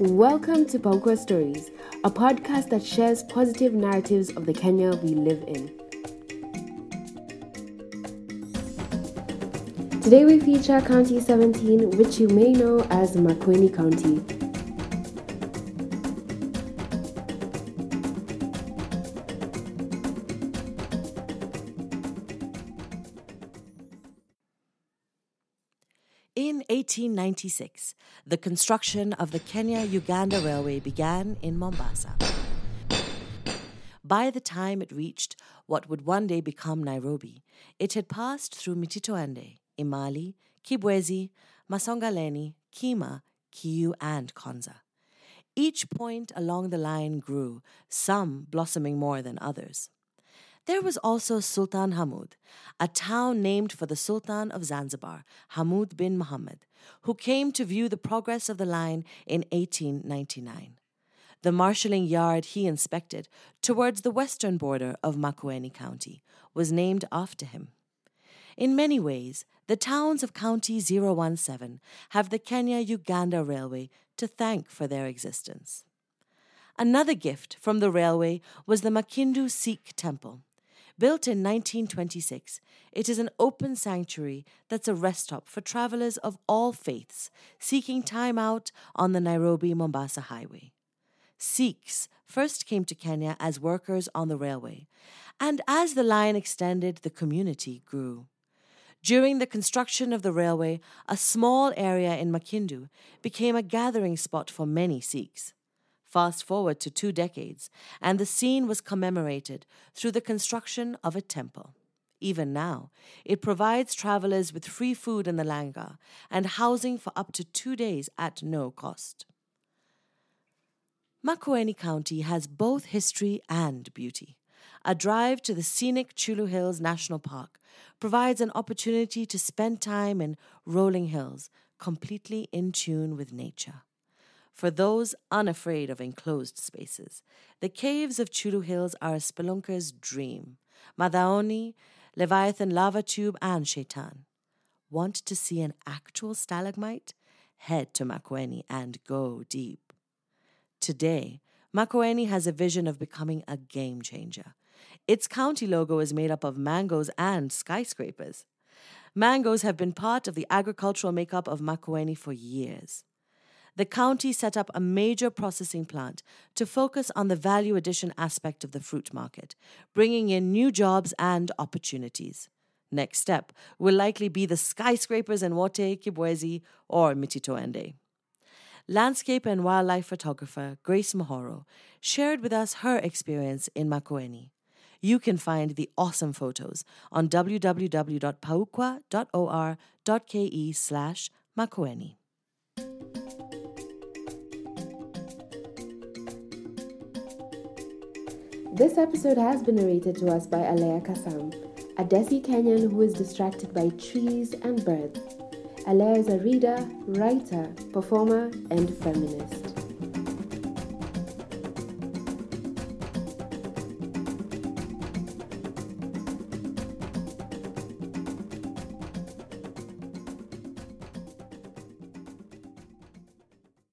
Welcome to Paukwa Stories, a podcast that shares positive narratives of the Kenya we live in. Today we feature County 17, which you may know as Makueni County. In 1896, the construction of the Kenya Uganda Railway began in Mombasa. By the time it reached what would one day become Nairobi, it had passed through Mititoende, Emali, Kibwezi, Masongaleni, Kima, Kiu, and Konza. Each point along the line grew, some blossoming more than others. There was also Sultan Hamud, a town named for the Sultan of Zanzibar, Hamud bin Muhammad, who came to view the progress of the line in 1899. The marshalling yard he inspected towards the western border of Makueni County was named after him. In many ways, the towns of County 017 have the Kenya Uganda Railway to thank for their existence. Another gift from the railway was the Makindu Sikh Temple. Built in 1926, it is an open sanctuary that's a rest stop for travelers of all faiths seeking time out on the Nairobi Mombasa Highway. Sikhs first came to Kenya as workers on the railway, and as the line extended, the community grew. During the construction of the railway, a small area in Makindu became a gathering spot for many Sikhs. Fast forward to two decades, and the scene was commemorated through the construction of a temple. Even now, it provides travelers with free food in the langar and housing for up to two days at no cost. Makueni County has both history and beauty. A drive to the scenic Chyulu Hills National Park provides an opportunity to spend time in rolling hills, completely in tune with nature. For those unafraid of enclosed spaces, the caves of Chyulu Hills are a spelunker's dream. Madhaoni, Leviathan Lava Tube, and Shaitan. Want to see an actual stalagmite? Head to Makueni and go deep. Today, Makueni has a vision of becoming a game changer. Its county logo is made up of mangoes and skyscrapers. Mangoes have been part of the agricultural makeup of Makueni for years. The county set up a major processing plant to focus on the value addition aspect of the fruit market, bringing in new jobs and opportunities. Next step will likely be the skyscrapers in Wote, Kibwezi, or Mtito Andei. Landscape and wildlife photographer Grace Mahoro shared with us her experience in Makueni. You can find the awesome photos on www.paukwa.or.ke slash Makueni. This episode has been narrated to us by Aleya Kassam, a Desi Kenyan who is distracted by trees and birds. Alea is a reader, writer, performer, and feminist.